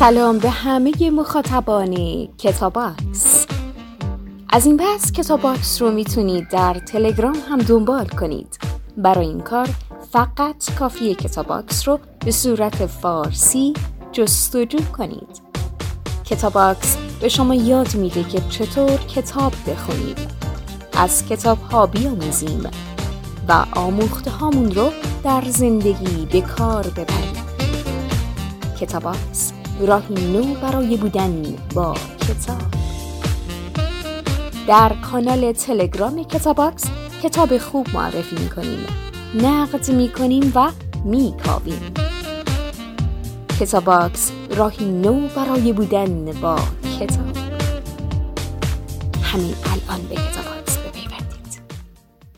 سلام به همه مخاطبان کتاباکس. از این پس کتاباکس رو می‌تونید در تلگرام هم دنبال کنید. برای این کار فقط کافیه کتاباکس رو به صورت فارسی جستجو کنید. کتاباکس به شما یاد میده که چطور کتاب بخونید از کتاب ها بیاموزیم و آموخته هامون رو در زندگی به کار ببریم. کتاباکس راهی نو برای بودن با کتاب. در کانال تلگرام کتاباکس کتاب خوب معرفی می‌کنیم. نقد می‌کنیم و میکاویم. کتاباکس راهی نو برای بودن با کتاب. همین الان به کتاب